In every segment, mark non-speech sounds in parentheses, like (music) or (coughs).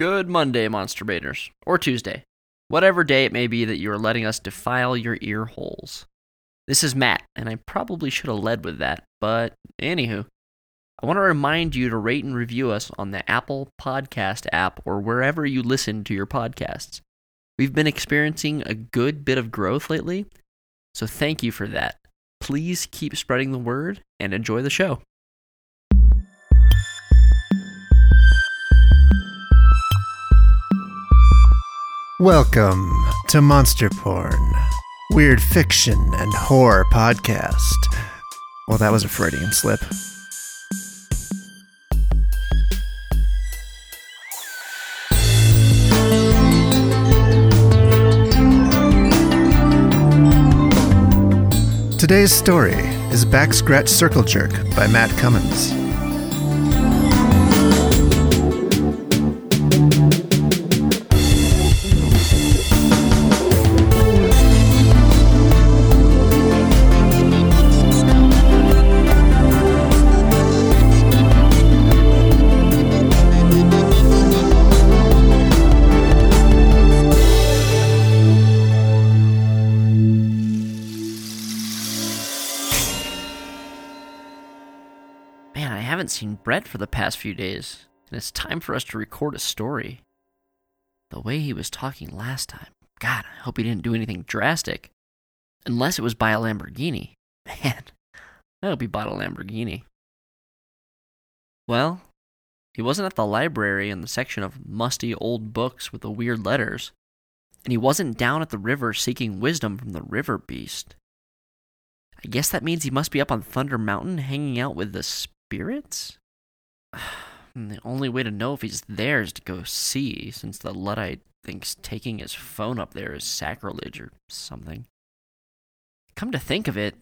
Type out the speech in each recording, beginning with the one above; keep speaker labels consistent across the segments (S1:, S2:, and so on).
S1: Good Monday, Monster Baiters. Or Tuesday. Whatever day it may be that you are letting us defile your ear holes. This is Matt, and I probably should have led with that, but anywho. I want to remind you to rate and review us on the Apple Podcast app or wherever you listen to your podcasts. We've been experiencing a good bit of growth lately, so thank you for that. Please keep spreading the word and enjoy the show.
S2: Welcome to Monster Porn, weird fiction and horror podcast. Well, that was a Freudian slip. Today's story is Back Scratch Circle Jerk by Matt Cummins.
S1: Seen Brett for the past few days, and it's time for us to record a story. The way he was talking last time, God, I hope he didn't do anything drastic. Unless it was by a Lamborghini. (laughs) Man, I hope he bought a Lamborghini. Well, he wasn't at the library in the section of musty old books with the weird letters, and he wasn't down at the river seeking wisdom from the river beast. I guess that means he must be up on Thunder Mountain hanging out with the spirits? (sighs) the only way to know if he's there is to go see, since the Luddite thinks taking his phone up there is sacrilege or something. Come to think of it,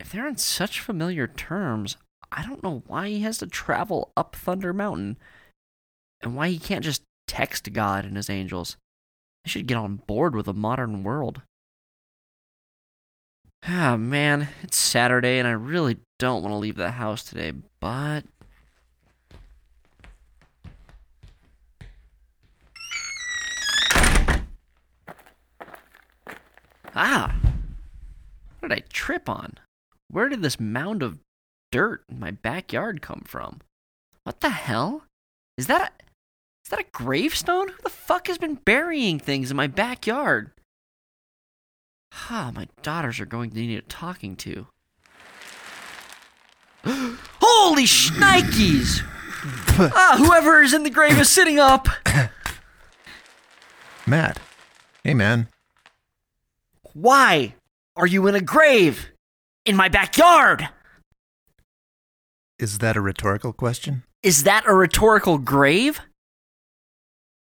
S1: if they're on such familiar terms, I don't know why he has to travel up Thunder Mountain and why he can't just text God and his angels. They should get on board with the modern world. (sighs) Ah, man, it's Saturday and I really don't want to leave the house today, but. Ah! What did I trip on? Where did this mound of dirt in my backyard come from? What the hell? Is that a. Is that a gravestone? Who the fuck has been burying things in my backyard? Ah, my daughters are going to need a talking to. Holy shnikes! ah, whoever is in the grave is sitting up. (coughs)
S2: Matt. Hey, man.
S1: Why are you in a grave in my backyard?
S2: Is that a rhetorical question?
S1: Is that a rhetorical grave?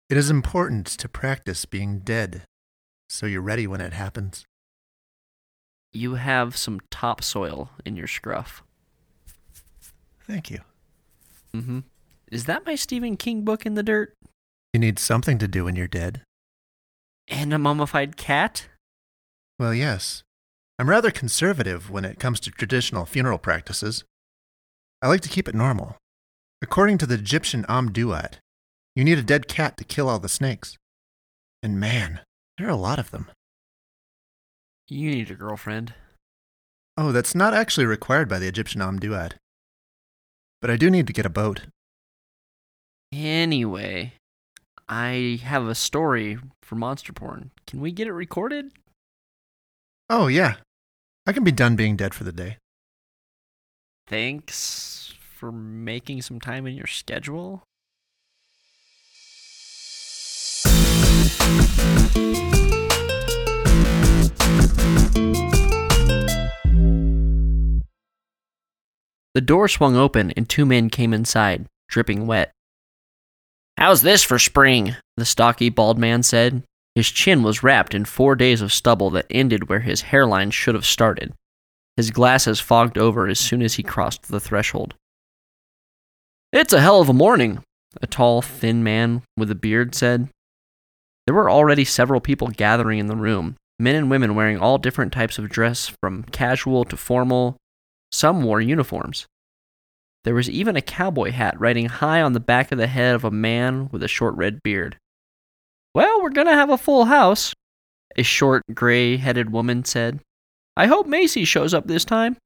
S2: It is important to practice being dead so you're ready when it happens.
S1: You have some topsoil in your scruff.
S2: Thank you.
S1: Mm-hmm. Is that my Stephen King book in the dirt?
S2: You need something to do when you're dead.
S1: And a mummified cat?
S2: Well, yes. I'm rather conservative when it comes to traditional funeral practices. I like to keep it normal. According to the Egyptian Amduat, you need a dead cat to kill all the snakes. And man, there are a lot of them.
S1: You need a girlfriend.
S2: Oh, that's not actually required by the Egyptian Amduat. But I do need to get a boat.
S1: Anyway, I have a story for Monster Porn. Can we get it recorded?
S2: Oh, yeah. I can be done being dead for the day.
S1: Thanks for making some time in your schedule. The door swung open and two men came inside, dripping wet. How's this for spring? The stocky, bald man said. His chin was wrapped in four days of stubble that ended where his hairline should have started. His glasses fogged over as soon as he crossed the threshold. It's a hell of a morning, a tall, thin man with a beard said. There were already several people gathering in the room, men and women wearing all different types of dress, from casual to formal. Some wore uniforms. There was even a cowboy hat riding high on the back of the head of a man with a short red beard. Well, we're gonna have a full house, a short, gray headed woman said. I hope Macy shows up this time.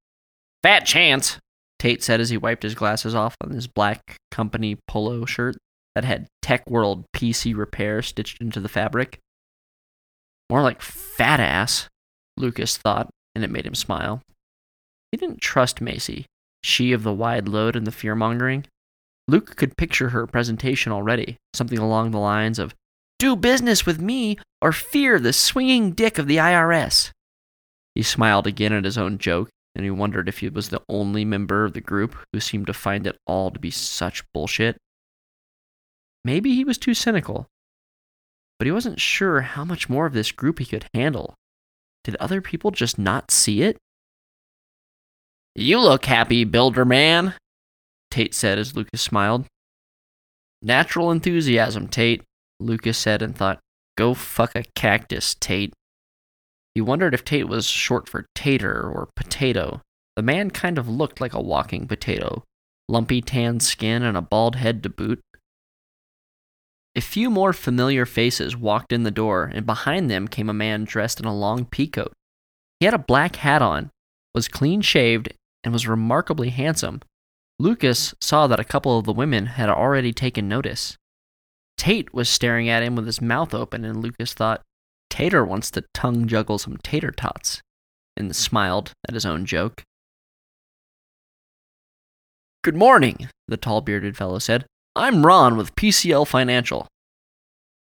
S1: Fat chance, Tate said as he wiped his glasses off on his black company polo shirt that had Tech World PC Repair stitched into the fabric. More like fat ass, Lucas thought, and it made him smile. He didn't trust Macy, she of the wide load and the fear mongering. Luke could picture her presentation already, something along the lines of, Do business with me or fear the swinging dick of the IRS. He smiled again at his own joke, and he wondered if he was the only member of the group who seemed to find it all to be such bullshit. Maybe he was too cynical, but he wasn't sure how much more of this group he could handle. Did other people just not see it? You look happy, Builder Man, Tate said as Lucas smiled. Natural enthusiasm, Tate, Lucas said and thought, Go fuck a cactus, Tate. He wondered if Tate was short for tater or potato. The man kind of looked like a walking potato lumpy tan skin and a bald head to boot. A few more familiar faces walked in the door, and behind them came a man dressed in a long peacoat. He had a black hat on, was clean shaved, and was remarkably handsome. Lucas saw that a couple of the women had already taken notice. Tate was staring at him with his mouth open, and Lucas thought, Tater wants to tongue juggle some tater tots, and smiled at his own joke. Good morning, the tall bearded fellow said. I'm Ron with PCL Financial.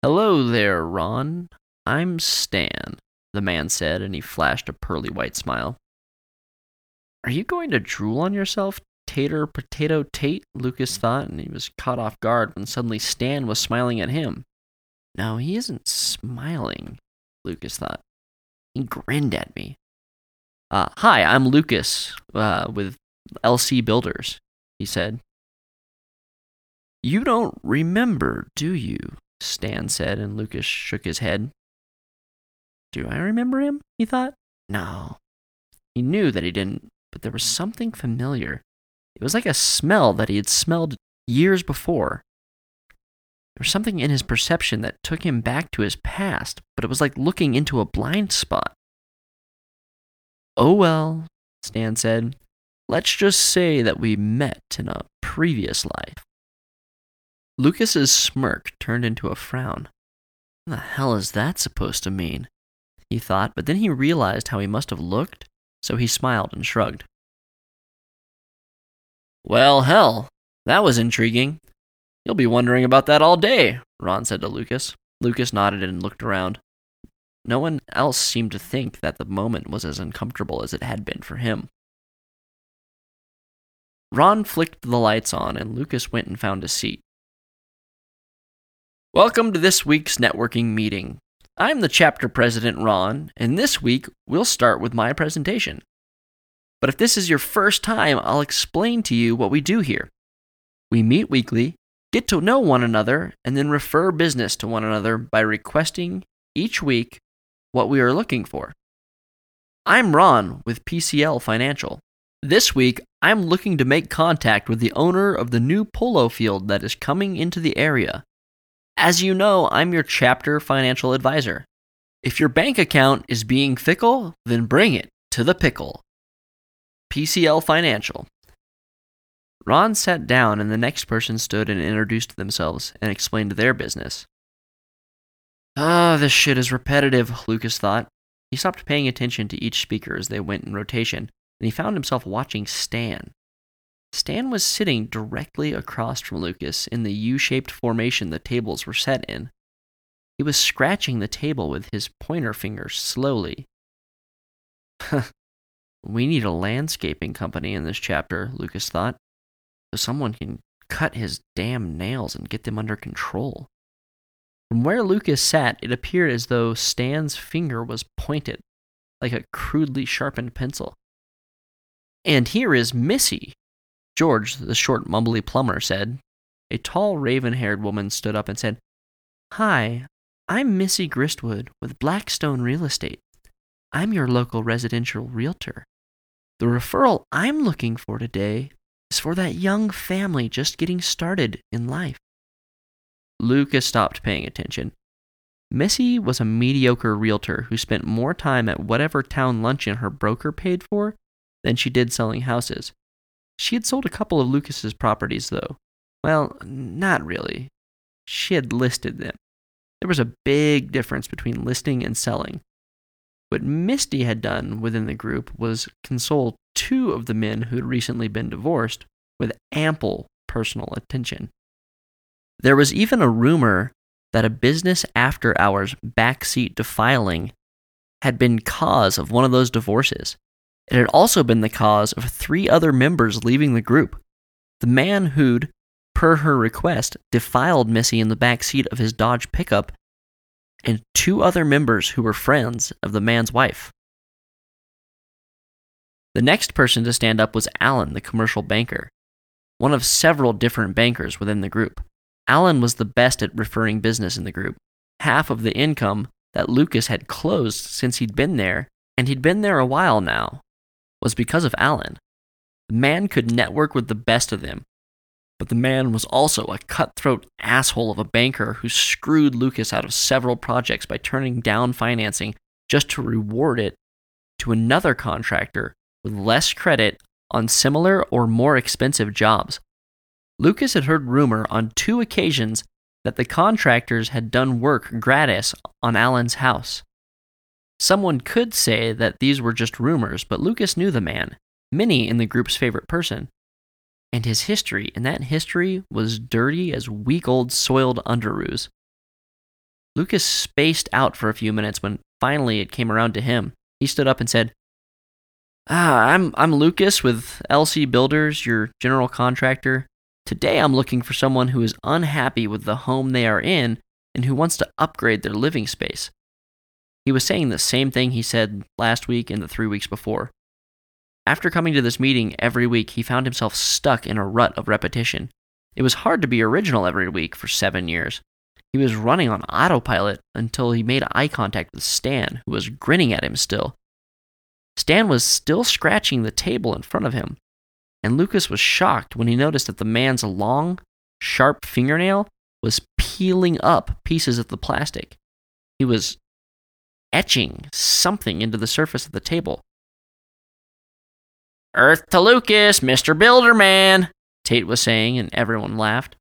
S1: Hello there, Ron. I'm Stan, the man said, and he flashed a pearly white smile. Are you going to drool on yourself, Tater Potato Tate? Lucas thought, and he was caught off guard when suddenly Stan was smiling at him. No, he isn't smiling, Lucas thought. He grinned at me. Uh, hi, I'm Lucas uh, with LC Builders, he said. You don't remember, do you? Stan said, and Lucas shook his head. Do I remember him? he thought. No. He knew that he didn't, but there was something familiar. It was like a smell that he had smelled years before. There was something in his perception that took him back to his past, but it was like looking into a blind spot. Oh well, Stan said. Let's just say that we met in a previous life. Lucas's smirk turned into a frown. What the hell is that supposed to mean? He thought, but then he realized how he must have looked, so he smiled and shrugged. Well, hell, that was intriguing. You'll be wondering about that all day, Ron said to Lucas. Lucas nodded and looked around. No one else seemed to think that the moment was as uncomfortable as it had been for him. Ron flicked the lights on, and Lucas went and found a seat. Welcome to this week's networking meeting. I'm the chapter president, Ron, and this week we'll start with my presentation. But if this is your first time, I'll explain to you what we do here. We meet weekly Get to know one another and then refer business to one another by requesting each week what we are looking for. I'm Ron with PCL Financial. This week, I'm looking to make contact with the owner of the new polo field that is coming into the area. As you know, I'm your chapter financial advisor. If your bank account is being fickle, then bring it to the pickle. PCL Financial. Ron sat down, and the next person stood and introduced themselves and explained their business. Ah, this shit is repetitive, Lucas thought. He stopped paying attention to each speaker as they went in rotation, and he found himself watching Stan. Stan was sitting directly across from Lucas in the U shaped formation the tables were set in. He was scratching the table with his pointer finger slowly. (laughs) we need a landscaping company in this chapter, Lucas thought so someone can cut his damn nails and get them under control. From where Lucas sat, it appeared as though Stan's finger was pointed, like a crudely sharpened pencil. And here is Missy, George, the short, mumbly plumber, said. A tall, raven haired woman stood up and said, Hi, I'm Missy Gristwood with Blackstone Real Estate. I'm your local residential realtor. The referral I'm looking for today is for that young family just getting started in life. Lucas stopped paying attention. Missy was a mediocre realtor who spent more time at whatever town luncheon her broker paid for than she did selling houses. She had sold a couple of Lucas's properties, though. Well, not really. She had listed them. There was a big difference between listing and selling. What Misty had done within the group was console two of the men who had recently been divorced with ample personal attention. There was even a rumor that a business after hours backseat defiling had been cause of one of those divorces. It had also been the cause of three other members leaving the group. The man who'd, per her request, defiled Missy in the back seat of his Dodge pickup, and two other members who were friends of the man's wife. The next person to stand up was Alan, the commercial banker, one of several different bankers within the group. Alan was the best at referring business in the group. Half of the income that Lucas had closed since he'd been there, and he'd been there a while now, was because of Alan. The man could network with the best of them, but the man was also a cutthroat asshole of a banker who screwed Lucas out of several projects by turning down financing just to reward it to another contractor with less credit on similar or more expensive jobs. Lucas had heard rumor on two occasions that the contractors had done work gratis on Alan's house. Someone could say that these were just rumors, but Lucas knew the man, Minnie in the group's favorite person, and his history, and that history was dirty as week old soiled underoos. Lucas spaced out for a few minutes when finally it came around to him. He stood up and said, Ah, I'm, I'm Lucas with LC Builders, your general contractor. Today I'm looking for someone who is unhappy with the home they are in and who wants to upgrade their living space. He was saying the same thing he said last week and the three weeks before. After coming to this meeting every week, he found himself stuck in a rut of repetition. It was hard to be original every week for seven years. He was running on autopilot until he made eye contact with Stan, who was grinning at him still. Stan was still scratching the table in front of him, and Lucas was shocked when he noticed that the man's long, sharp fingernail was peeling up pieces of the plastic. He was etching something into the surface of the table. Earth to Lucas, Mr. Builderman, Tate was saying, and everyone laughed.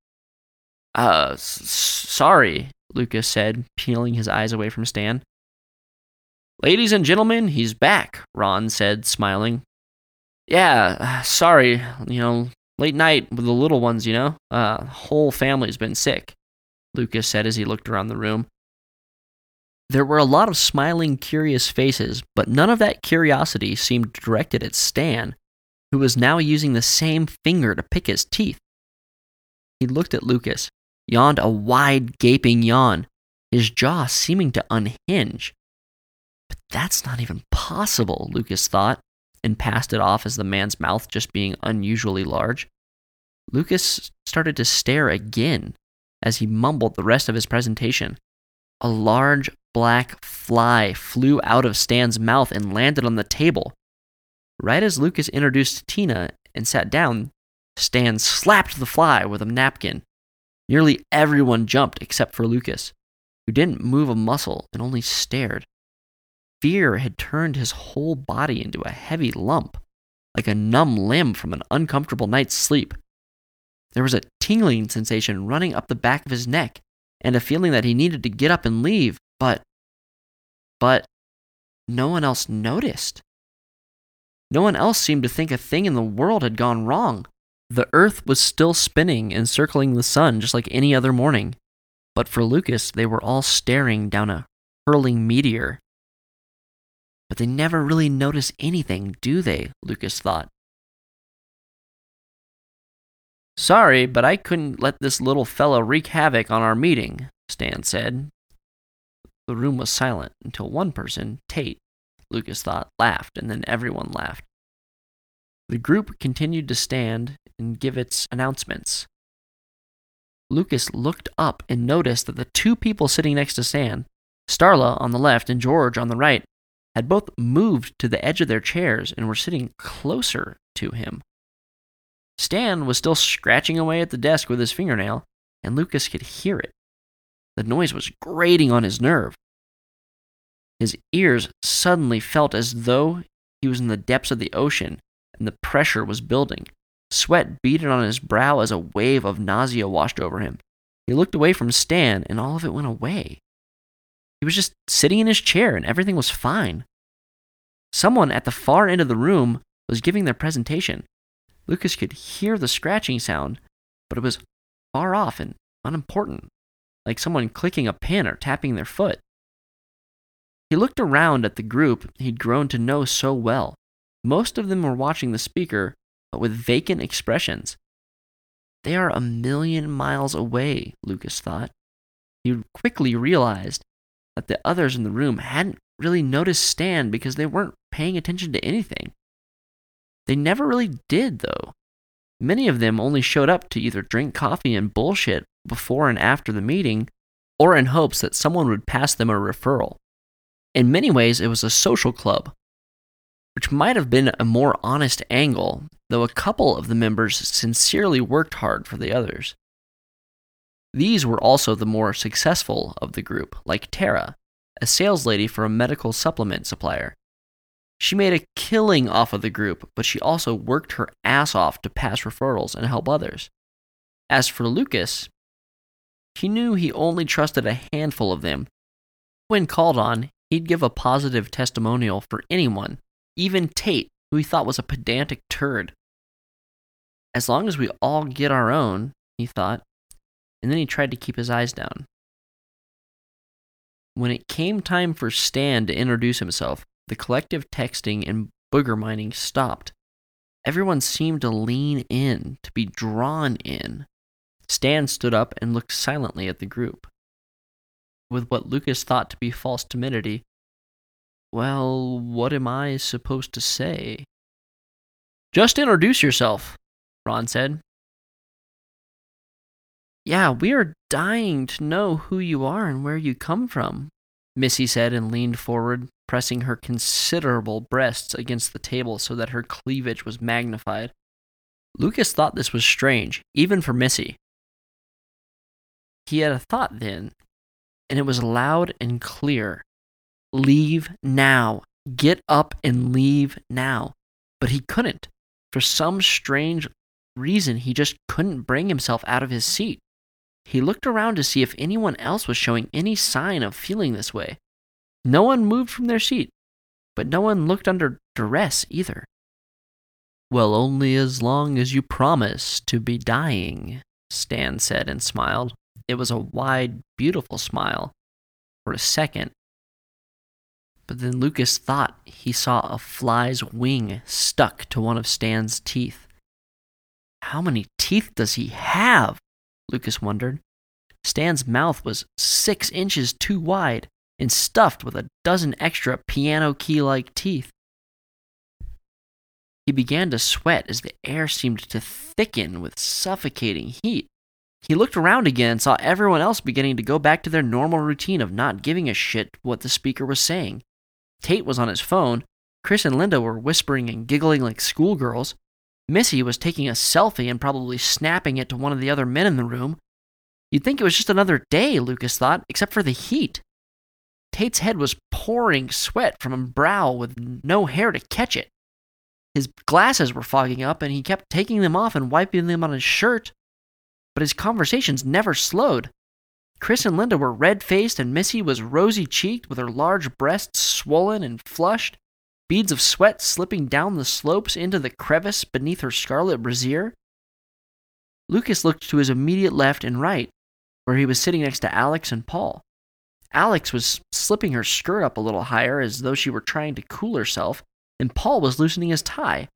S1: Uh, s- sorry, Lucas said, peeling his eyes away from Stan. Ladies and gentlemen, he's back, Ron said, smiling. Yeah, sorry, you know, late night with the little ones, you know? Uh, whole family's been sick, Lucas said as he looked around the room. There were a lot of smiling, curious faces, but none of that curiosity seemed directed at Stan, who was now using the same finger to pick his teeth. He looked at Lucas, yawned a wide, gaping yawn, his jaw seeming to unhinge. But that's not even possible, Lucas thought, and passed it off as the man's mouth just being unusually large. Lucas started to stare again as he mumbled the rest of his presentation. A large black fly flew out of Stan's mouth and landed on the table. Right as Lucas introduced Tina and sat down, Stan slapped the fly with a napkin. Nearly everyone jumped except for Lucas, who didn't move a muscle and only stared. Fear had turned his whole body into a heavy lump, like a numb limb from an uncomfortable night's sleep. There was a tingling sensation running up the back of his neck and a feeling that he needed to get up and leave, but. But no one else noticed. No one else seemed to think a thing in the world had gone wrong. The earth was still spinning and circling the sun just like any other morning. But for Lucas, they were all staring down a hurling meteor. But they never really notice anything, do they? Lucas thought. Sorry, but I couldn't let this little fellow wreak havoc on our meeting, Stan said. The room was silent until one person, Tate, Lucas thought, laughed, and then everyone laughed. The group continued to stand and give its announcements. Lucas looked up and noticed that the two people sitting next to Stan, Starla on the left and George on the right, had both moved to the edge of their chairs and were sitting closer to him. Stan was still scratching away at the desk with his fingernail, and Lucas could hear it. The noise was grating on his nerve. His ears suddenly felt as though he was in the depths of the ocean and the pressure was building. Sweat beaded on his brow as a wave of nausea washed over him. He looked away from Stan and all of it went away. He was just sitting in his chair and everything was fine. Someone at the far end of the room was giving their presentation. Lucas could hear the scratching sound, but it was far off and unimportant, like someone clicking a pen or tapping their foot. He looked around at the group he'd grown to know so well. Most of them were watching the speaker, but with vacant expressions. They are a million miles away, Lucas thought. He quickly realized that the others in the room hadn't really noticed Stan because they weren't paying attention to anything. They never really did, though. Many of them only showed up to either drink coffee and bullshit before and after the meeting, or in hopes that someone would pass them a referral. In many ways, it was a social club, which might have been a more honest angle, though a couple of the members sincerely worked hard for the others. These were also the more successful of the group, like Tara, a sales lady for a medical supplement supplier. She made a killing off of the group, but she also worked her ass off to pass referrals and help others. As for Lucas, he knew he only trusted a handful of them. When called on, he'd give a positive testimonial for anyone, even Tate, who he thought was a pedantic turd. As long as we all get our own, he thought, and then he tried to keep his eyes down. When it came time for Stan to introduce himself, the collective texting and booger mining stopped. Everyone seemed to lean in, to be drawn in. Stan stood up and looked silently at the group. With what Lucas thought to be false timidity, well, what am I supposed to say? Just introduce yourself, Ron said. Yeah, we are dying to know who you are and where you come from, Missy said and leaned forward, pressing her considerable breasts against the table so that her cleavage was magnified. Lucas thought this was strange, even for Missy. He had a thought then, and it was loud and clear. Leave now. Get up and leave now. But he couldn't. For some strange reason, he just couldn't bring himself out of his seat. He looked around to see if anyone else was showing any sign of feeling this way. No one moved from their seat, but no one looked under duress either. Well, only as long as you promise to be dying, Stan said and smiled. It was a wide, beautiful smile. For a second, but then Lucas thought he saw a fly's wing stuck to one of Stan's teeth. How many teeth does he have? Lucas wondered. Stan's mouth was six inches too wide and stuffed with a dozen extra piano key like teeth. He began to sweat as the air seemed to thicken with suffocating heat. He looked around again and saw everyone else beginning to go back to their normal routine of not giving a shit what the speaker was saying. Tate was on his phone. Chris and Linda were whispering and giggling like schoolgirls. Missy was taking a selfie and probably snapping it to one of the other men in the room. You'd think it was just another day, Lucas thought, except for the heat. Tate's head was pouring sweat from a brow with no hair to catch it. His glasses were fogging up, and he kept taking them off and wiping them on his shirt. But his conversations never slowed. Chris and Linda were red faced, and Missy was rosy cheeked with her large breasts swollen and flushed, beads of sweat slipping down the slopes into the crevice beneath her scarlet brassiere. Lucas looked to his immediate left and right, where he was sitting next to Alex and Paul. Alex was slipping her skirt up a little higher as though she were trying to cool herself, and Paul was loosening his tie,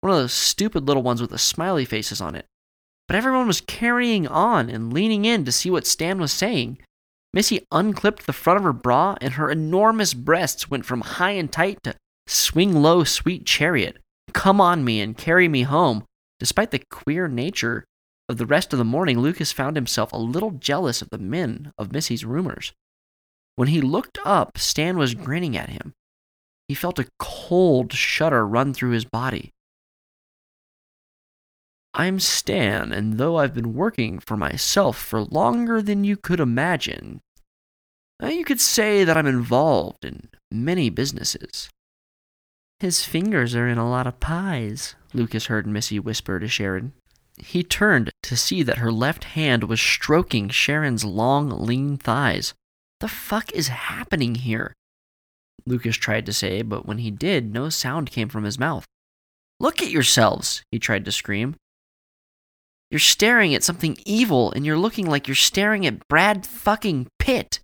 S1: one of those stupid little ones with the smiley faces on it. But everyone was carrying on and leaning in to see what Stan was saying. Missy unclipped the front of her bra, and her enormous breasts went from high and tight to swing low, sweet chariot, come on me and carry me home. Despite the queer nature of the rest of the morning, Lucas found himself a little jealous of the men of Missy's rumors. When he looked up, Stan was grinning at him. He felt a cold shudder run through his body. I'm Stan, and though I've been working for myself for longer than you could imagine, uh, you could say that I'm involved in many businesses. His fingers are in a lot of pies, Lucas heard Missy whisper to Sharon. He turned to see that her left hand was stroking Sharon's long, lean thighs. The fuck is happening here? Lucas tried to say, but when he did, no sound came from his mouth. Look at yourselves, he tried to scream. You're staring at something evil, and you're looking like you're staring at Brad fucking Pitt.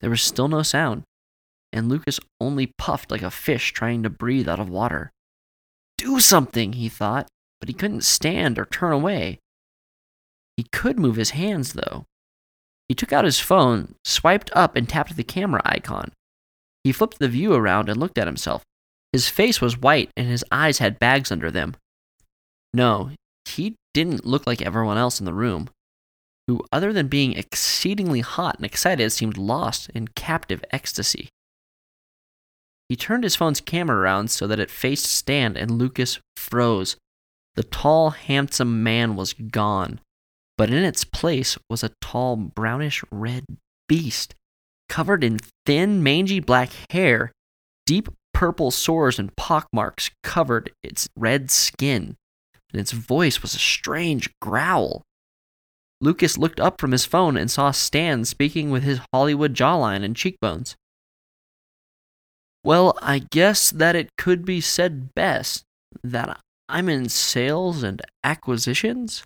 S1: There was still no sound, and Lucas only puffed like a fish trying to breathe out of water. Do something, he thought, but he couldn't stand or turn away. He could move his hands, though. He took out his phone, swiped up, and tapped the camera icon. He flipped the view around and looked at himself. His face was white and his eyes had bags under them. No, he didn't look like everyone else in the room, who, other than being exceedingly hot and excited, seemed lost in captive ecstasy. He turned his phone's camera around so that it faced Stan, and Lucas froze. The tall, handsome man was gone, but in its place was a tall, brownish red beast, covered in thin, mangy black hair. Deep purple sores and pockmarks covered its red skin, and its voice was a strange growl. Lucas looked up from his phone and saw Stan speaking with his Hollywood jawline and cheekbones. Well, I guess that it could be said best that I'm in sales and acquisitions.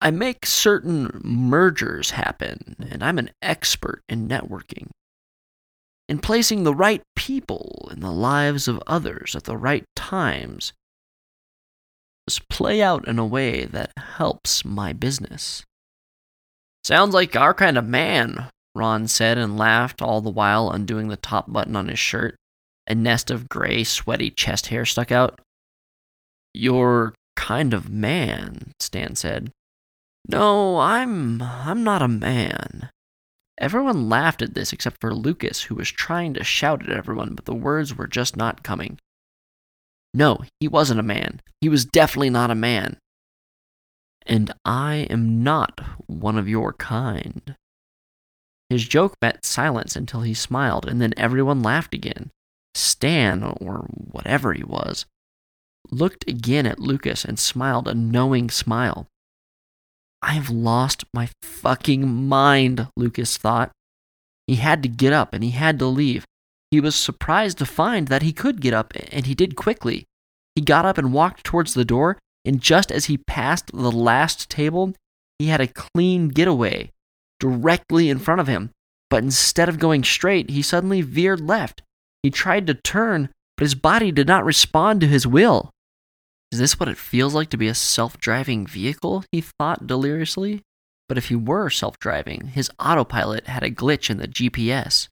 S1: I make certain mergers happen, and I'm an expert in networking. In placing the right people in the lives of others at the right times play out in a way that helps my business. Sounds like our kind of man, Ron said and laughed, all the while undoing the top button on his shirt. A nest of gray, sweaty chest hair stuck out. Your kind of man, Stan said. No, I'm I'm not a man. Everyone laughed at this except for Lucas, who was trying to shout at everyone, but the words were just not coming. No, he wasn't a man. He was definitely not a man. And I am not one of your kind. His joke met silence until he smiled, and then everyone laughed again. Stan, or whatever he was, looked again at Lucas and smiled a knowing smile. I've lost my fucking mind, Lucas thought. He had to get up and he had to leave. He was surprised to find that he could get up, and he did quickly. He got up and walked towards the door, and just as he passed the last table, he had a clean getaway directly in front of him. But instead of going straight, he suddenly veered left. He tried to turn, but his body did not respond to his will. Is this what it feels like to be a self driving vehicle? He thought deliriously. But if he were self driving, his autopilot had a glitch in the GPS.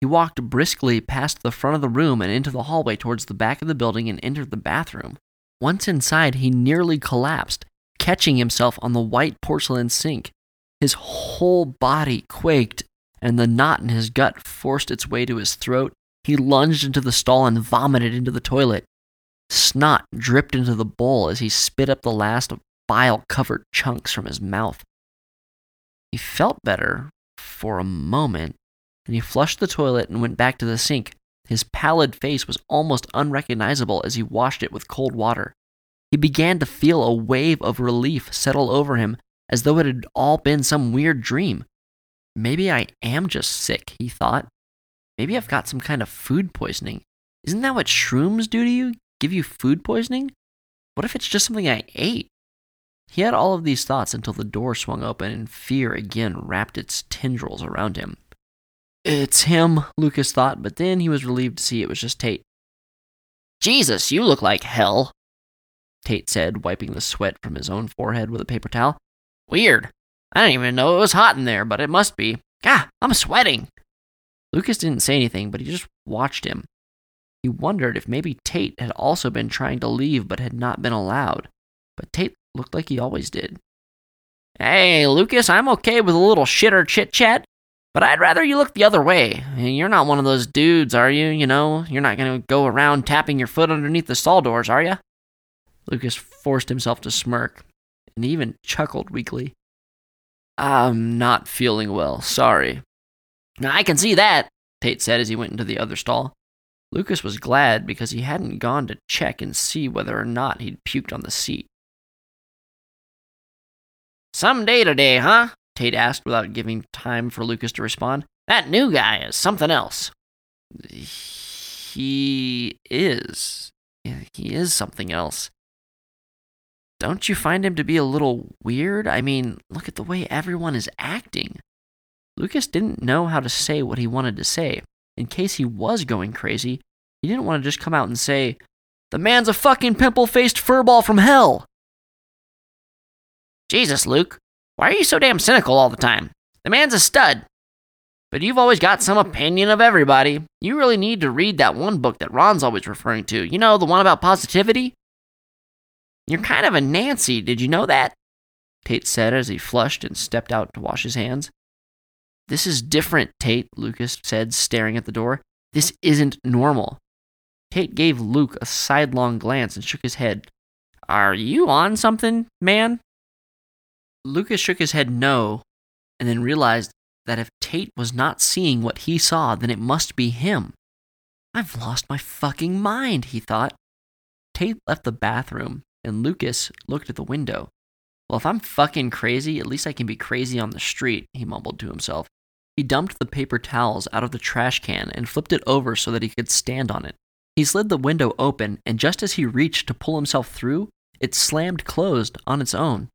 S1: He walked briskly past the front of the room and into the hallway towards the back of the building and entered the bathroom. Once inside, he nearly collapsed, catching himself on the white porcelain sink. His whole body quaked, and the knot in his gut forced its way to his throat. He lunged into the stall and vomited into the toilet. Snot dripped into the bowl as he spit up the last bile covered chunks from his mouth. He felt better for a moment, and he flushed the toilet and went back to the sink. His pallid face was almost unrecognizable as he washed it with cold water. He began to feel a wave of relief settle over him as though it had all been some weird dream. Maybe I am just sick, he thought. Maybe I've got some kind of food poisoning. Isn't that what shrooms do to you? Give you food poisoning? What if it's just something I ate? He had all of these thoughts until the door swung open and fear again wrapped its tendrils around him. It's him, Lucas thought, but then he was relieved to see it was just Tate. Jesus, you look like hell, Tate said, wiping the sweat from his own forehead with a paper towel. Weird. I didn't even know it was hot in there, but it must be. Ah, I'm sweating. Lucas didn't say anything, but he just watched him. He wondered if maybe Tate had also been trying to leave but had not been allowed. But Tate looked like he always did. Hey, Lucas, I'm okay with a little shitter chit chat, but I'd rather you look the other way. You're not one of those dudes, are you? You know, you're not going to go around tapping your foot underneath the stall doors, are you? Lucas forced himself to smirk and even chuckled weakly. I'm not feeling well, sorry. I can see that, Tate said as he went into the other stall. Lucas was glad because he hadn't gone to check and see whether or not he'd puked on the seat. Some day today, huh? Tate asked without giving time for Lucas to respond. That new guy is something else. He is. He is something else. Don't you find him to be a little weird? I mean, look at the way everyone is acting. Lucas didn't know how to say what he wanted to say. In case he was going crazy, he didn't want to just come out and say, The man's a fucking pimple faced furball from hell. Jesus, Luke, why are you so damn cynical all the time? The man's a stud. But you've always got some opinion of everybody. You really need to read that one book that Ron's always referring to. You know, the one about positivity? You're kind of a Nancy, did you know that? Tate said as he flushed and stepped out to wash his hands. This is different, Tate, Lucas said, staring at the door. This isn't normal. Tate gave Luke a sidelong glance and shook his head. Are you on something, man? Lucas shook his head no, and then realized that if Tate was not seeing what he saw, then it must be him. I've lost my fucking mind, he thought. Tate left the bathroom, and Lucas looked at the window. Well, if I'm fucking crazy, at least I can be crazy on the street, he mumbled to himself. He dumped the paper towels out of the trash can and flipped it over so that he could stand on it. He slid the window open, and just as he reached to pull himself through, it slammed closed on its own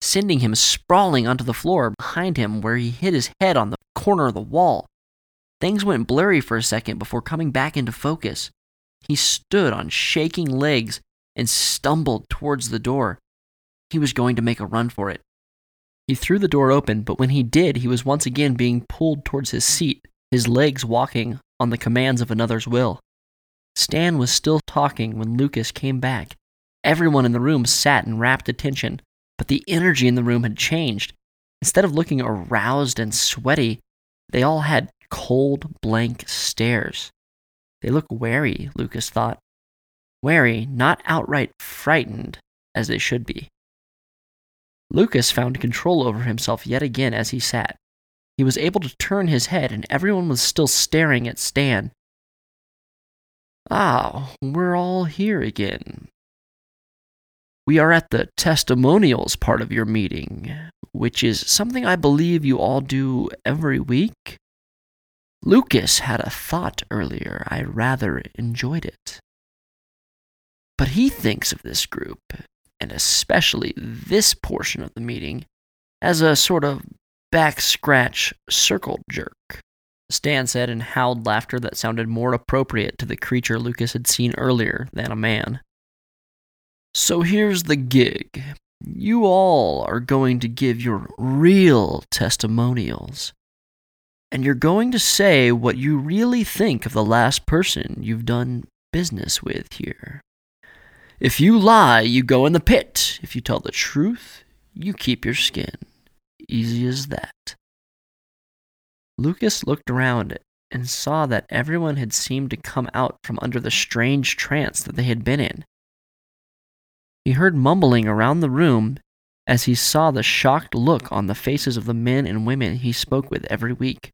S1: sending him sprawling onto the floor behind him where he hit his head on the corner of the wall. Things went blurry for a second before coming back into focus. He stood on shaking legs and stumbled towards the door. He was going to make a run for it. He threw the door open, but when he did, he was once again being pulled towards his seat, his legs walking on the commands of another's will. Stan was still talking when Lucas came back. Everyone in the room sat in rapt attention, but the energy in the room had changed. Instead of looking aroused and sweaty, they all had cold, blank stares. They look wary, Lucas thought. Wary, not outright frightened, as they should be. Lucas found control over himself yet again as he sat. He was able to turn his head, and everyone was still staring at Stan. Ah, we're all here again, we are at the testimonials part of your meeting, which is something I believe you all do every week. Lucas had a thought earlier. I rather enjoyed it. But he thinks of this group, and especially this portion of the meeting, as a sort of back scratch circle jerk. Stan said and howled laughter that sounded more appropriate to the creature Lucas had seen earlier than a man. So here's the gig. You all are going to give your real testimonials. And you're going to say what you really think of the last person you've done business with here. If you lie, you go in the pit. If you tell the truth, you keep your skin. Easy as that. Lucas looked around and saw that everyone had seemed to come out from under the strange trance that they had been in. He heard mumbling around the room as he saw the shocked look on the faces of the men and women he spoke with every week.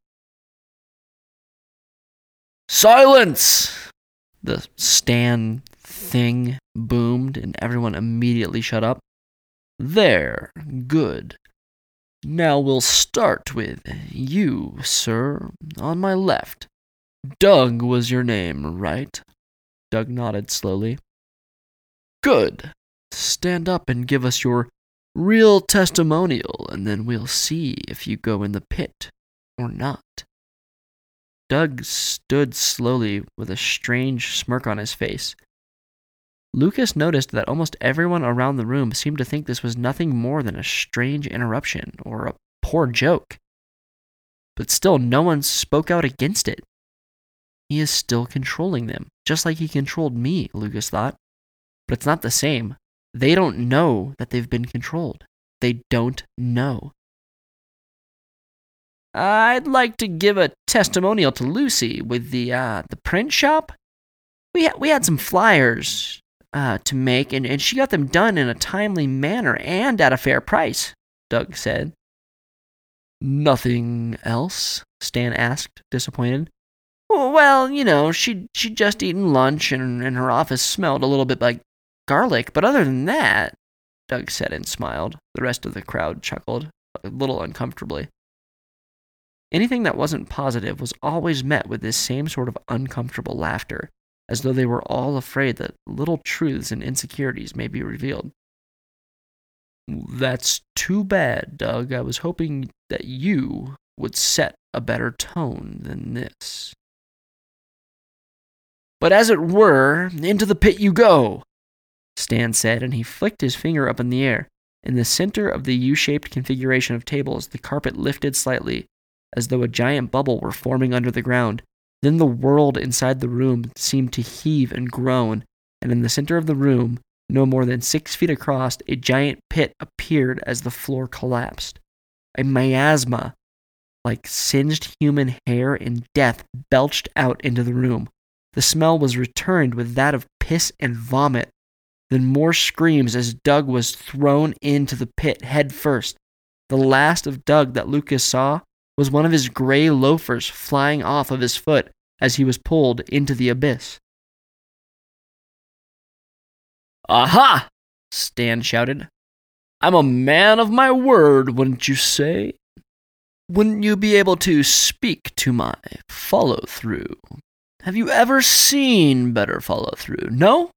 S1: Silence! The Stan thing boomed, and everyone immediately shut up. There, good. Now we'll start with you, sir, on my left. Doug was your name, right? Doug nodded slowly. Good. Stand up and give us your real testimonial, and then we'll see if you go in the pit or not. Doug stood slowly with a strange smirk on his face. Lucas noticed that almost everyone around the room seemed to think this was nothing more than a strange interruption or a poor joke. But still, no one spoke out against it. He is still controlling them, just like he controlled me, Lucas thought. But it's not the same. They don't know that they've been controlled. They don't know. I'd like to give a testimonial to Lucy with the uh, the print shop. We ha- we had some flyers uh, to make, and, and she got them done in a timely manner and at a fair price, Doug said.
S3: Nothing else? Stan asked, disappointed.
S1: Well, you know, she'd, she'd just eaten lunch and, and her office smelled a little bit like garlic, but other than that, Doug said and smiled. The rest of the crowd chuckled, a little uncomfortably. Anything that wasn't positive was always met with this same sort of uncomfortable laughter, as though they were all afraid that little truths and insecurities may be revealed.
S3: That's too bad, Doug. I was hoping that you would set a better tone than this.
S1: But as it were, into the pit you go, Stan said, and he flicked his finger up in the air. In the center of the U shaped configuration of tables, the carpet lifted slightly, as though a giant bubble were forming under the ground. Then the world inside the room seemed to heave and groan, and in the center of the room, no more than six feet across, a giant pit appeared as the floor collapsed. A miasma, like singed human hair and death, belched out into the room. The smell was returned with that of piss and vomit. Then more screams as Doug was thrown into the pit head first. The last of Doug that Lucas saw was one of his gray loafers flying off of his foot as he was pulled into the abyss.
S3: Aha! Stan shouted. I'm a man of my word, wouldn't you say? Wouldn't you be able to speak to my follow through? Have you ever seen better follow through? No?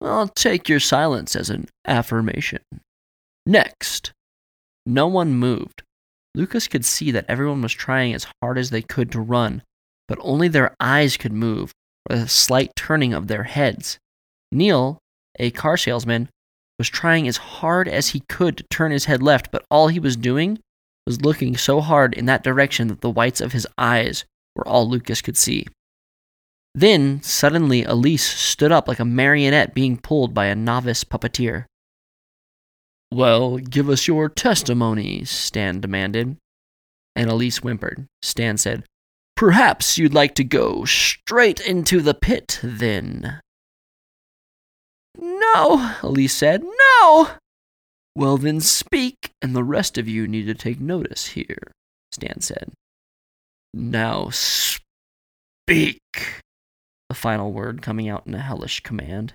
S3: I'll take your silence as an affirmation. Next.
S1: No one moved. Lucas could see that everyone was trying as hard as they could to run, but only their eyes could move, or a slight turning of their heads. Neil, a car salesman, was trying as hard as he could to turn his head left, but all he was doing was looking so hard in that direction that the whites of his eyes were all Lucas could see. Then, suddenly, Elise stood up like a marionette being pulled by a novice puppeteer.
S3: Well, give us your testimony, Stan demanded.
S1: And Elise whimpered. Stan said,
S3: Perhaps you'd like to go straight into the pit, then.
S1: No, Elise said. No!
S3: Well, then speak, and the rest of you need to take notice here, Stan said. Now speak, the final word coming out in a hellish command.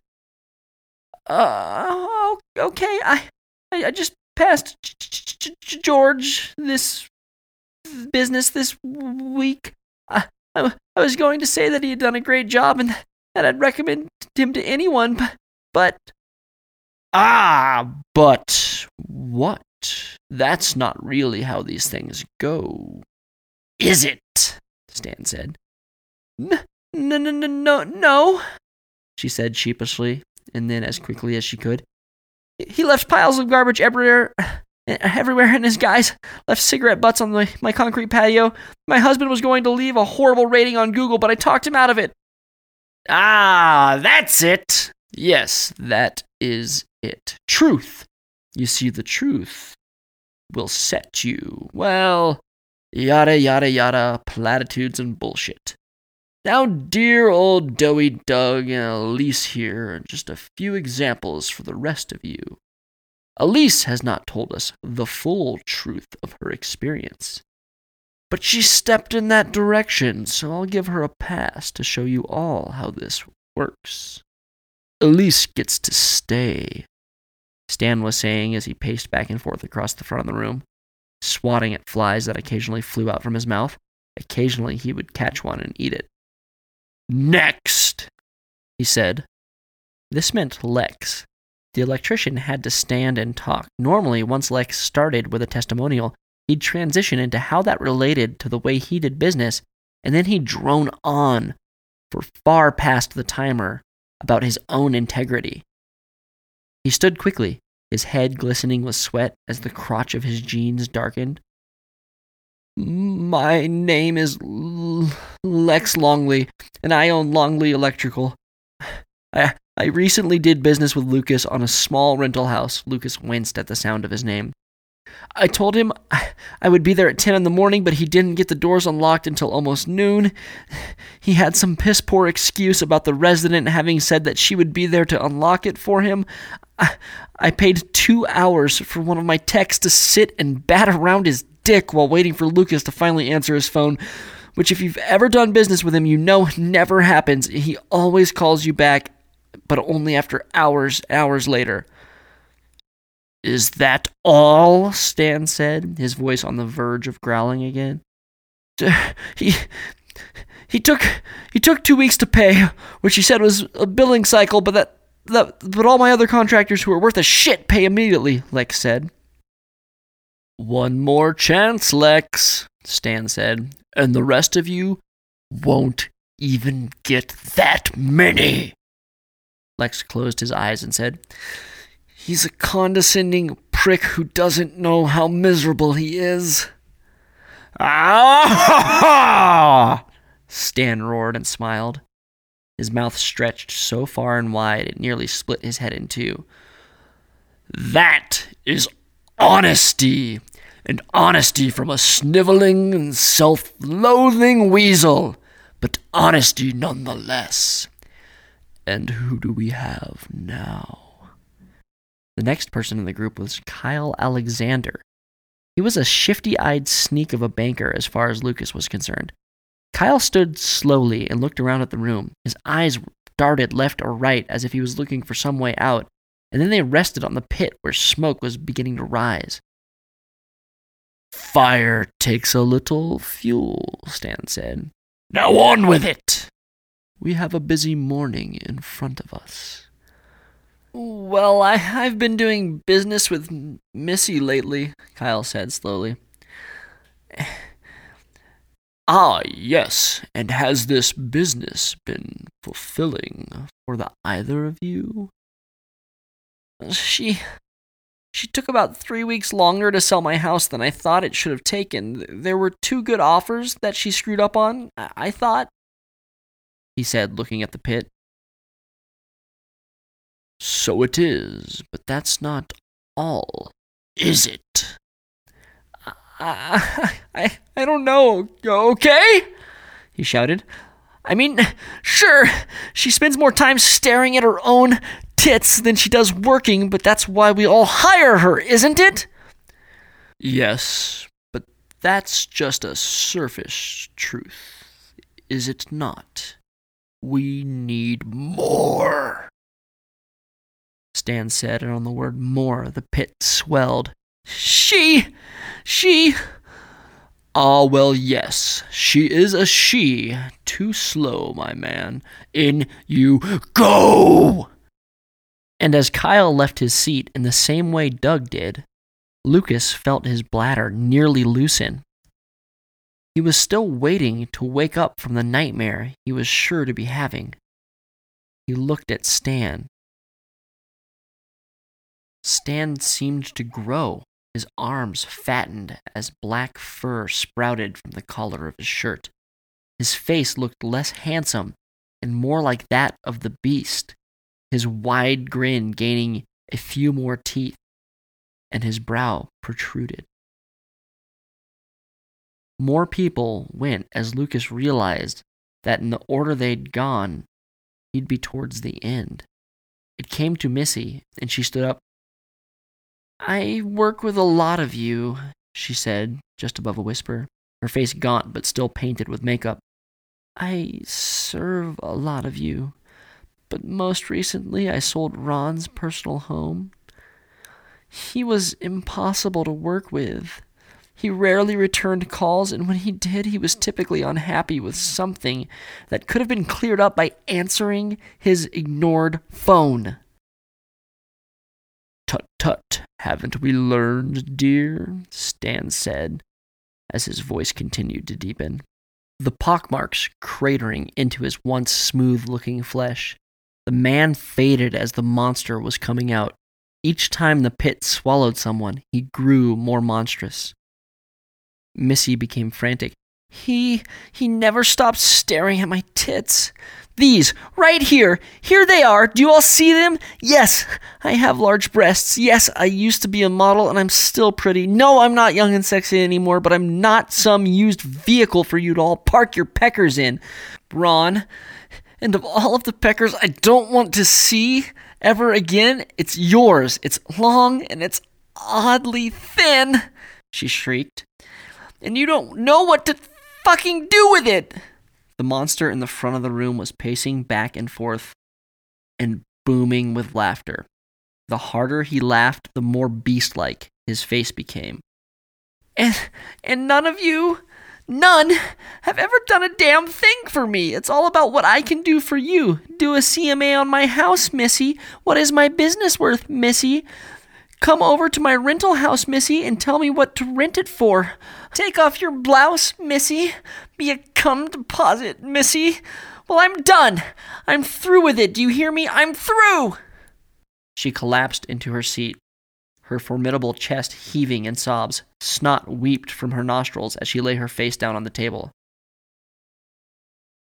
S1: Uh, okay, I, I just passed George this business this week. I, I, I was going to say that he had done a great job and that I'd recommend him to anyone, but, but
S3: Ah, but what? That's not really how these things go.
S1: Is it? Stan said. No, no, no, no, no, she said sheepishly, and then as quickly as she could. He left piles of garbage everywhere, everywhere, and his guys left cigarette butts on the, my concrete patio. My husband was going to leave a horrible rating on Google, but I talked him out of it.
S3: Ah, that's it. Yes, that is it. Truth. You see, the truth will set you. Well, yada, yada, yada, platitudes and bullshit. Now, dear old Doughy Doug and Elise here are just a few examples for the rest of you. Elise has not told us the full truth of her experience. But she stepped in that direction, so I'll give her a pass to show you all how this works. Elise gets to stay, Stan was saying as he paced back and forth across the front of the room, swatting at flies that occasionally flew out from his mouth. Occasionally he would catch one and eat it. Next, he said. This meant Lex. The electrician had to stand and talk. Normally, once Lex started with a testimonial, he'd transition into how that related to the way he did business, and then he'd drone on for far past the timer about his own integrity. He stood quickly, his head glistening with sweat as the crotch of his jeans darkened. My name is L- Lex Longley, and I own Longley Electrical. I, I recently did business with Lucas on a small rental house. Lucas winced at the sound of his name.
S1: I told him I would be there at 10 in the morning, but he didn't get the doors unlocked until almost noon. He had some piss poor excuse about the resident having said that she would be there to unlock it for him. I, I paid two hours for one of my techs to sit and bat around his dick while waiting for Lucas to finally answer his phone, which, if you've ever done business with him, you know never happens. He always calls you back, but only after hours, hours later. Is that all? Stan said, his voice on the verge of growling again. (laughs) He he took he took two weeks to pay, which he said was a billing cycle, but that, that but all my other contractors who are worth a shit pay immediately, Lex said. One more chance, Lex, Stan said, and the rest of you won't even get that many. Lex closed his eyes and said, He's a condescending prick who doesn't know how miserable he is. Ah! (laughs) Stan roared and smiled. His mouth stretched so far and wide it nearly split his head in two. That is honesty, and honesty from a sniveling and self loathing weasel, but honesty nonetheless. And who do we have now? The next person in the group was Kyle Alexander. He was a shifty eyed sneak of a banker as far as Lucas was concerned. Kyle stood slowly and looked around at the room. His eyes darted left or right as if he was looking for some way out, and then they rested on the pit where smoke was beginning to rise. Fire takes a little fuel, Stan said. Now on with it! We have a busy morning in front of us. Well, I, I've been doing business with Missy lately, Kyle said slowly. ah, yes, and has this business been fulfilling for the either of you? She. She took about three weeks longer to sell my house than I thought it should have taken. There were two good offers that she screwed up on, I thought, he said, looking at the pit. So it is, but that's not all, is it? I, I, I don't know, okay? He shouted. I mean, sure, she spends more time staring at her own tits than she does working, but that's why we all hire her, isn't it? Yes, but that's just a surface truth, is it not? We need more. Stan said, and on the word more, the pit swelled. She! She! Ah, well, yes, she is a she. Too slow, my man. In you go! And as Kyle left his seat in the same way Doug did, Lucas felt his bladder nearly loosen. He was still waiting to wake up from the nightmare he was sure to be having. He looked at Stan Stan seemed to grow. His arms fattened as black fur sprouted from the collar of his shirt. His face looked less handsome and more like that of the beast, his wide grin gaining a few more teeth, and his brow protruded. More people went as Lucas realized that in the order they'd gone, he'd be towards the end. It came to Missy, and she stood up I work with a lot of you, she said, just above a whisper, her face gaunt but still painted with makeup. I serve a lot of you, but most recently I sold Ron's personal home. He was impossible to work with. He rarely returned calls, and when he did, he was typically unhappy with something that could have been cleared up by answering his ignored phone. Tut tut, haven't we learned, dear? Stan said, as his voice continued to deepen. The pockmarks cratering into his once smooth looking flesh. The man faded as the monster was coming out. Each time the pit swallowed someone, he grew more monstrous. Missy became frantic. He he never stops staring at my tits. These, right here. Here they are. Do you all see them? Yes, I have large breasts. Yes, I used to be a model and I'm still pretty. No, I'm not young and sexy anymore, but I'm not some used vehicle for you to all park your peckers in. Ron, and of all of the peckers I don't want to see ever again, it's yours. It's long and it's oddly thin, she shrieked. And you don't know what to fucking do with it. The monster in the front of the room was pacing back and forth and booming with laughter. The harder he laughed, the more beast like his face became. And and none of you none have ever done a damn thing for me. It's all about what I can do for you. Do a CMA on my house, Missy. What is my business worth, Missy? Come over to my rental house, Missy, and tell me what to rent it for. Take off your blouse, Missy. Be a cum deposit, Missy. Well, I'm done. I'm through with it. Do you hear me? I'm through. She collapsed into her seat, her formidable chest heaving in sobs. Snot weeped from her nostrils as she lay her face down on the table.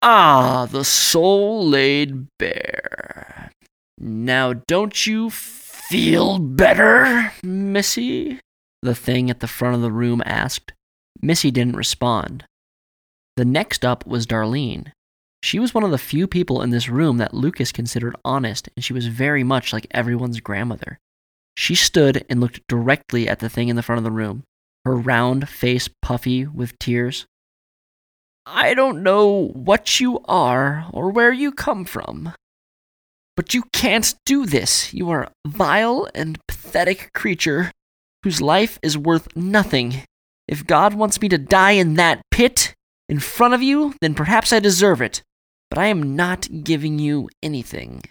S1: Ah, the soul laid bare. Now, don't you feel better, Missy? The thing at the front of the room asked. Missy didn't respond. The next up was Darlene. She was one of the few people in this room that Lucas considered honest, and she was very much like everyone's grandmother. She stood and looked directly at the thing in the front of the room, her round face puffy with tears. I don't know what you are or where you come from, but you can't do this. You are a vile and pathetic creature whose life is worth nothing. If God wants me to die in that pit in front of you, then perhaps I deserve it. But I am not giving you anything.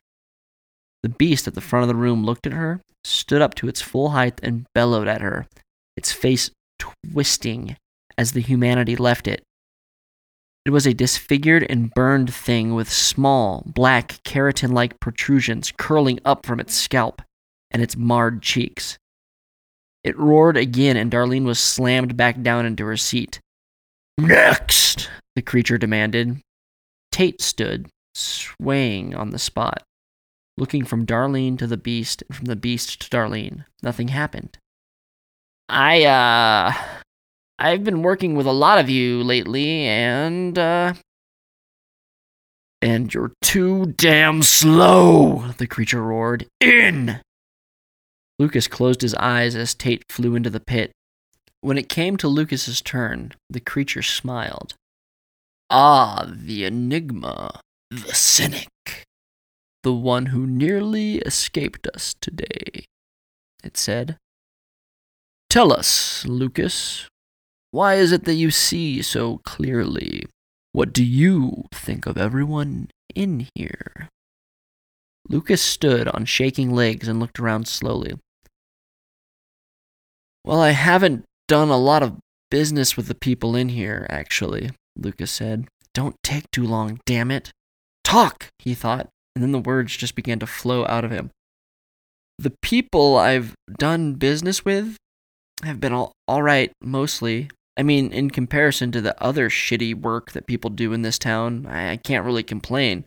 S1: The beast at the front of the room looked at her, stood up to its full height, and bellowed at her, its face twisting as the humanity left it. It was a disfigured and burned thing with small, black, keratin like protrusions curling up from its scalp and its marred cheeks. It roared again, and Darlene was slammed back down into her seat. Next, the creature demanded. Tate stood, swaying on the spot, looking from Darlene to the beast and from the beast to Darlene. Nothing happened. I, uh, I've been working with a lot of you lately, and, uh, and you're too damn slow, the creature roared. In! Lucas closed his eyes as Tate flew into the pit. When it came to Lucas's turn, the creature smiled. Ah, the enigma, the cynic, the one who nearly escaped us today, it said. Tell us, Lucas, why is it that you see so clearly? What do you think of everyone in here? Lucas stood on shaking legs and looked around slowly. Well, I haven't done a lot of business with the people in here, actually, Lucas said. Don't take too long, damn it. Talk, he thought, and then the words just began to flow out of him. The people I've done business with have been all, all right, mostly. I mean, in comparison to the other shitty work that people do in this town, I, I can't really complain.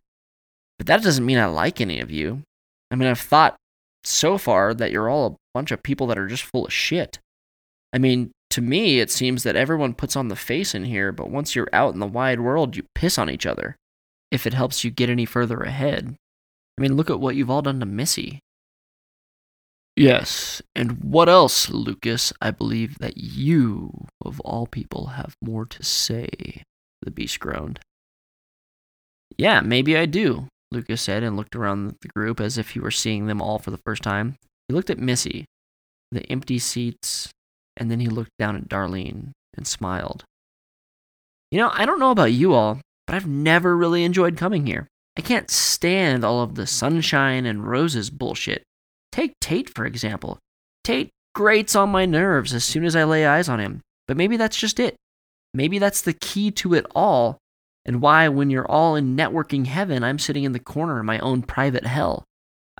S1: But that doesn't mean I like any of you. I mean, I've thought so far that you're all a bunch of people that are just full of shit. I mean, to me, it seems that everyone puts on the face in here, but once you're out in the wide world, you piss on each other. If it helps you get any further ahead. I mean, look at what you've all done to Missy. Yes, and what else, Lucas? I believe that you, of all people, have more to say, the beast groaned. Yeah, maybe I do, Lucas said and looked around the group as if he were seeing them all for the first time. He looked at Missy, the empty seats, and then he looked down at Darlene and smiled. You know, I don't know about you all, but I've never really enjoyed coming here. I can't stand all of the sunshine and roses bullshit. Take Tate, for example. Tate grates on my nerves as soon as I lay eyes on him, but maybe that's just it. Maybe that's the key to it all, and why, when you're all in networking heaven, I'm sitting in the corner in my own private hell.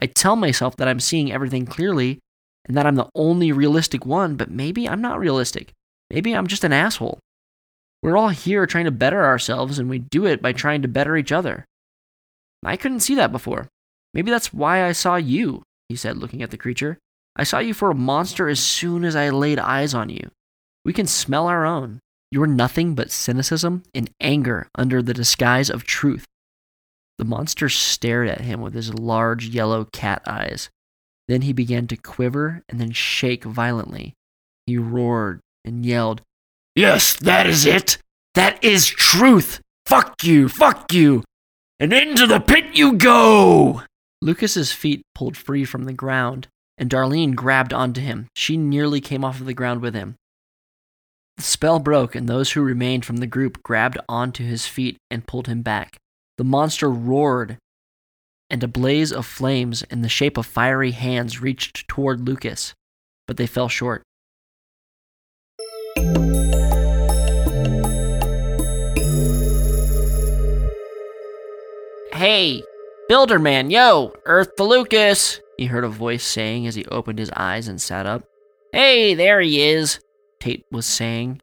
S1: I tell myself that I'm seeing everything clearly and that I'm the only realistic one, but maybe I'm not realistic. Maybe I'm just an asshole. We're all here trying to better ourselves, and we do it by trying to better each other. I couldn't see that before. Maybe that's why I saw you, he said, looking at the creature. I saw you for a monster as soon as I laid eyes on you. We can smell our own. You're nothing but cynicism and anger under the disguise of truth. The monster stared at him with his large yellow cat eyes. Then he began to quiver and then shake violently. He roared and yelled, Yes, that is it! That is truth! Fuck you! Fuck you! And into the pit you go! Lucas's feet pulled free from the ground, and Darlene grabbed onto him. She nearly came off of the ground with him. The spell broke, and those who remained from the group grabbed onto his feet and pulled him back. The monster roared, and a blaze of flames in the shape of fiery hands reached toward Lucas, but they fell short. Hey, Builderman, yo, Earth to Lucas, he heard a voice saying as he opened his eyes and sat up. Hey, there he is, Tate was saying.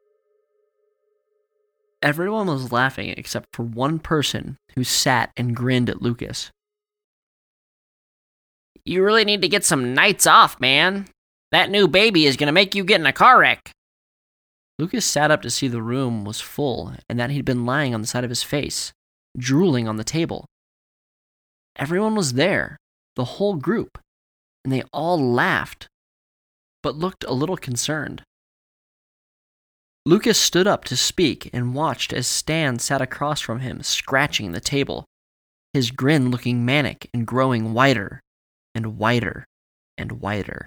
S1: Everyone was laughing except for one person who sat and grinned at Lucas. You really need to get some nights off, man. That new baby is going to make you get in a car wreck. Lucas sat up to see the room was full and that he'd been lying on the side of his face, drooling on the table. Everyone was there, the whole group, and they all laughed, but looked a little concerned. Lucas stood up to speak and watched as Stan sat across from him, scratching the table, his grin looking manic and growing wider and wider and wider.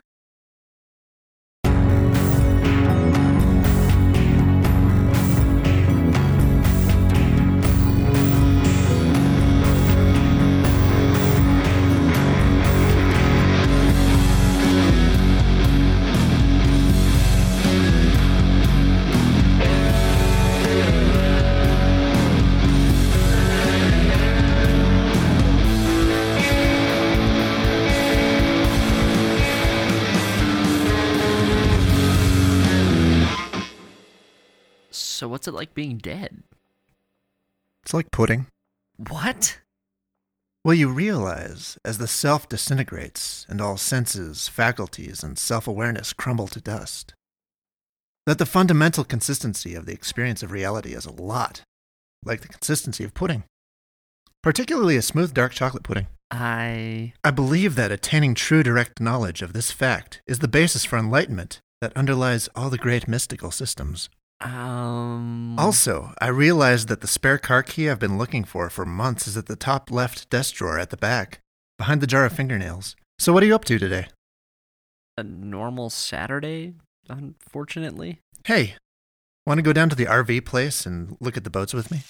S1: What's it like being dead?
S2: It's like pudding.
S1: What?
S2: Well, you realize as the self disintegrates and all senses, faculties, and self awareness crumble to dust, that the fundamental consistency of the experience of reality is a lot like the consistency of pudding, particularly a smooth dark chocolate pudding.
S1: I.
S2: I believe that attaining true direct knowledge of this fact is the basis for enlightenment that underlies all the great mystical systems.
S1: Um.
S2: Also, I realized that the spare car key I've been looking for for months is at the top left desk drawer at the back, behind the jar of fingernails. So, what are you up to today?
S1: A normal Saturday, unfortunately.
S2: Hey, want to go down to the RV place and look at the boats with me?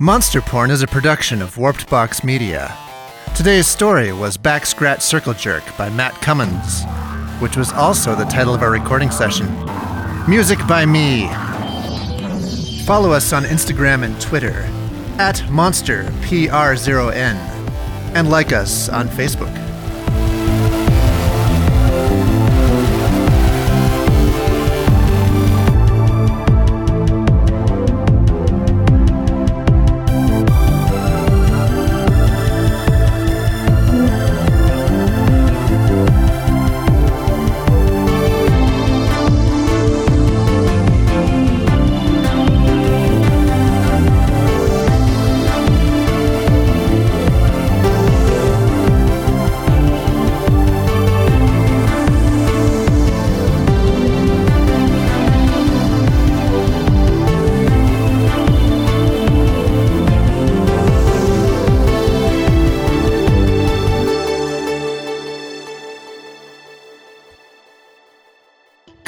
S2: Monster Porn is a production of Warped Box Media. Today's story was Back Scratch Circle Jerk by Matt Cummins, which was also the title of our recording session. Music by me. Follow us on Instagram and Twitter at MonsterPR0N and like us on Facebook.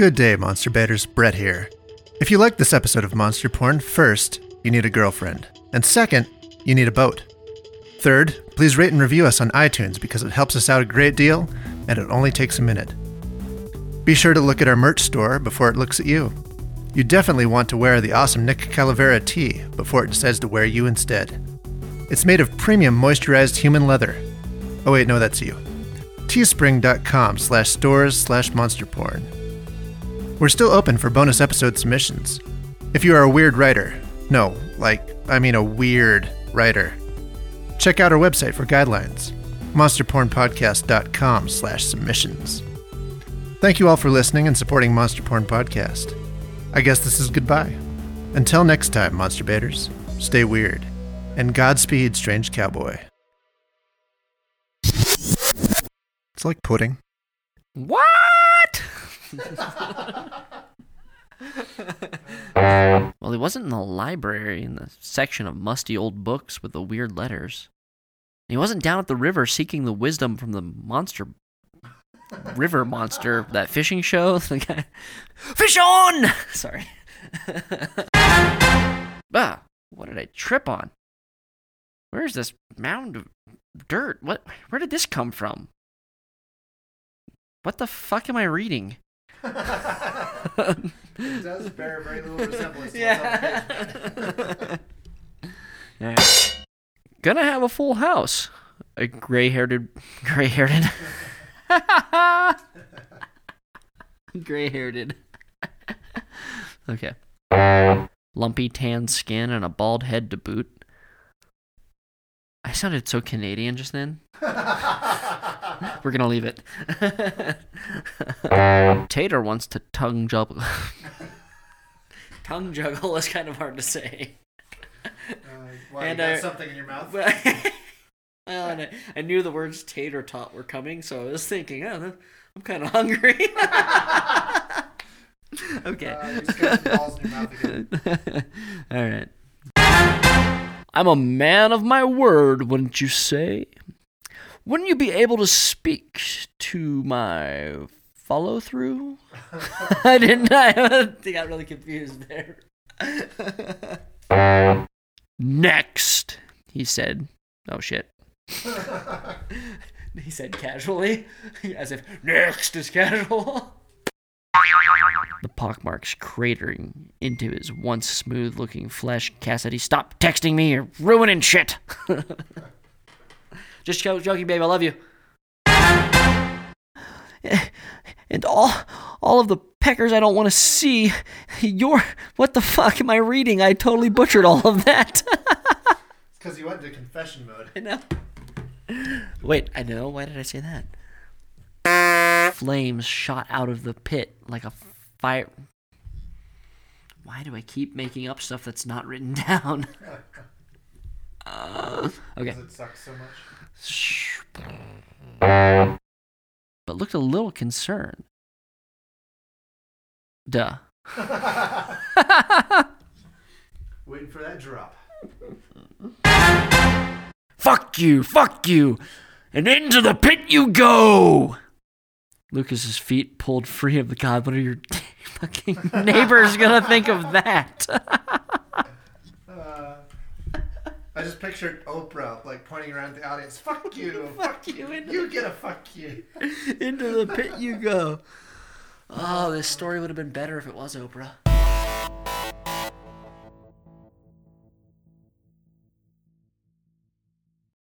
S2: Good day, Monster Baiters. Brett here. If you like this episode of Monster Porn, first, you need a girlfriend. And second, you need a boat. Third, please rate and review us on iTunes because it helps us out a great deal and it only takes a minute. Be sure to look at our merch store before it looks at you. You definitely want to wear the awesome Nick Calavera tee before it decides to wear you instead. It's made of premium moisturized human leather. Oh, wait, no, that's you. teespring.com slash stores slash monster porn. We're still open for bonus episode submissions. If you are a weird writer, no, like, I mean a weird writer, check out our website for guidelines monsterpornpodcast.com slash submissions. Thank you all for listening and supporting Monster Porn Podcast. I guess this is goodbye. Until next time, Monster Baiters, stay weird. And Godspeed, Strange Cowboy. It's like pudding.
S1: What? (laughs) well, he wasn't in the library in the section of musty old books with the weird letters. He wasn't down at the river seeking the wisdom from the monster river monster that fishing show. (laughs) The guy, fish on. (laughs) Sorry. ah, what did I trip on? Where's this mound of dirt? What? Where did this come from? What the fuck am I reading?
S2: It does bear very little resemblance
S1: yeah. yeah. Gonna have a full house. A gray-haired, gray-haired, (laughs) gray-haired. okay. Lumpy tan skin and a bald head to boot. I sounded so Canadian just then. (laughs) (laughs) We're gonna leave it. (laughs) Tater wants to tongue juggle. (laughs) tongue juggle is kind of hard to say.
S2: Why,
S1: And
S2: you got
S1: I-
S2: something in your mouth?
S1: well, and I, I knew the words tater tot were coming, so I was thinking, oh, I'm kind of hungry. okay.
S2: Uh, you just got some balls in your mouth again.
S1: All right. I'm a man of my word, wouldn't you say? Wouldn't you be able to speak to my follow through? (laughs) I didn't. I I (laughs) got really confused there. Next, he said. Oh shit. (laughs) he said casually, as if next is casual. The pockmarks cratering into his once smooth looking flesh. Cassidy, stop texting me. You're ruining shit. Just joking, babe. I love you. And all, all of the peckers I don't want to see. You're. What the fuck am I reading? I totally butchered all of that.
S2: it's Because you went into confession mode.
S1: I know. Wait, I know. Why did I say that? Flames shot out of the pit like a fire. Why do I keep making up stuff that's not written (laughs) down? (laughs) Uh, okay.
S2: Because it sucks so much.
S1: But looked a little concerned. Duh. (laughs)
S2: Waiting for that drop.
S1: Fuck you, fuck you, and into the pit you go. Lucas's feet pulled free of the god. What are your (laughs) fucking neighbors gonna think of that? (laughs)
S2: I just pictured Oprah like pointing around the audience. Fuck (laughs) you! fuck
S1: you,
S2: You get a fuck you! (laughs)
S1: into the pit you go. (laughs) Oh, this story would have been better if it was Oprah.